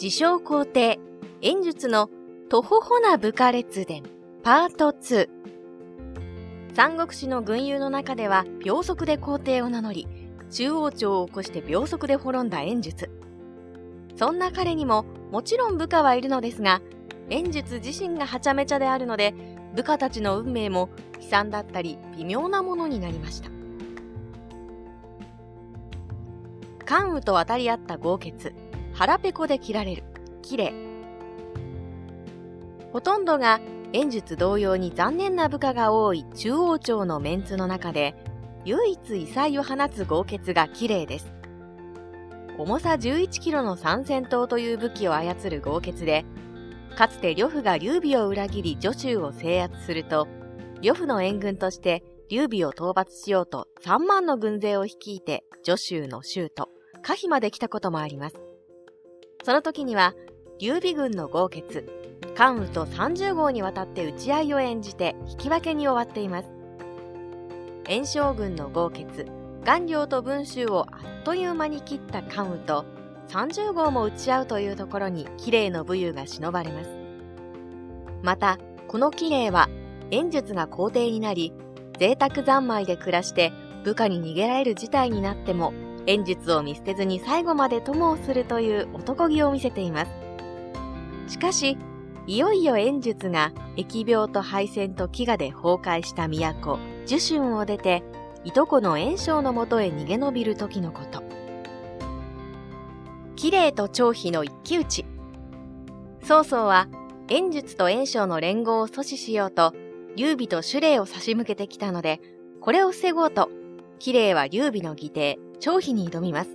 自称皇帝、演術の徒歩ほな部下列伝、パート2。三国志の軍友の中では秒速で皇帝を名乗り、中央朝を起こして秒速で滅んだ演術。そんな彼にももちろん部下はいるのですが、演術自身がはちゃめちゃであるので、部下たちの運命も悲惨だったり微妙なものになりました。関羽と渡り合った豪傑、腹ペコで切られる、綺麗。ほとんどが演術同様に残念な部下が多い中央朝のメンツの中で、唯一異彩を放つ豪傑が綺麗です。重さ11キロの三戦闘という武器を操る豪傑で、かつて呂布が劉備を裏切り助州を制圧すると、呂布の援軍として劉備を討伐しようと3万の軍勢を率いて助州の州都、可否まで来たこともあります。その時には、劉備軍の豪傑、関羽と30号にわたって打ち合いを演じて引き分けに終わっています。炎将軍の豪傑、顔料と文集をあっという間に切った関羽と30号も打ち合うというところに綺麗の武勇が忍ばれます。また、この綺麗は演術が皇帝になり、贅沢三昧で暮らして部下に逃げられる事態になっても演術を見捨てずに最後まで友をするという男気を見せています。しかし、いよいよ演術が疫病と敗戦と飢餓で崩壊した都、樹春を出て、いとこの炎章のもとへ逃げ延びる時のこと。綺麗と張飛の一騎打ち。曹操は、演術と炎章の連合を阻止しようと、劉備と守礼を差し向けてきたので、これを防ごうと、綺麗は劉備の義弟、張飛に挑みます。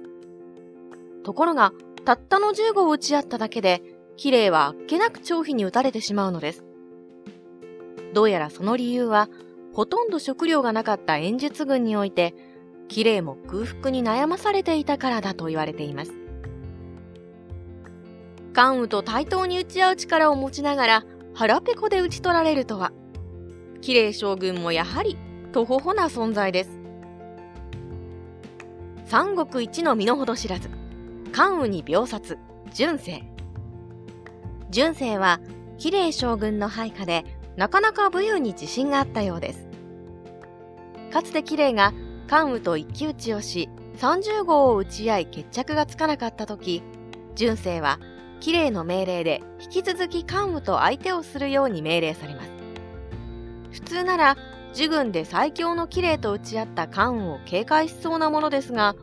ところが、たったの15を打ち合っただけで、綺麗はあっけなく張飛に撃たれてしまうのです。どうやらその理由は、ほとんど食料がなかった演術軍において、綺麗も空腹に悩まされていたからだと言われています。関羽と対等に打ち合う力を持ちながら、腹ペコで打ち取られるとは、綺麗将軍もやはり、とほほな存在です。三国一の身の程知らず、関羽に秒殺、純正。純正は、綺麗将軍の配下で、なかなか武勇に自信があったようです。かつて綺麗が関羽と一騎打ちをし、30号を打ち合い決着がつかなかった時、純正は綺麗の命令で引き続き関羽と相手をするように命令されます。普通なら自軍で最強の綺麗と打ち合った関羽を警戒しそうなものですが、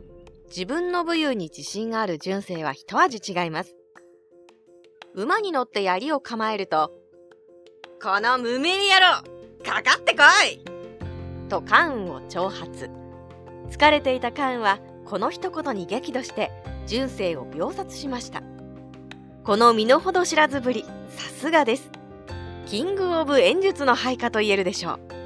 自分の武勇に自信がある純正は一味違います。馬に乗って槍を構えると、この無名野郎かかってこいと関羽を挑発。疲れていた関羽はこの一言に激怒して純正を秒殺しました。この身の程知らずぶり、さすがです。キング・オブ・演術の配下と言えるでしょう。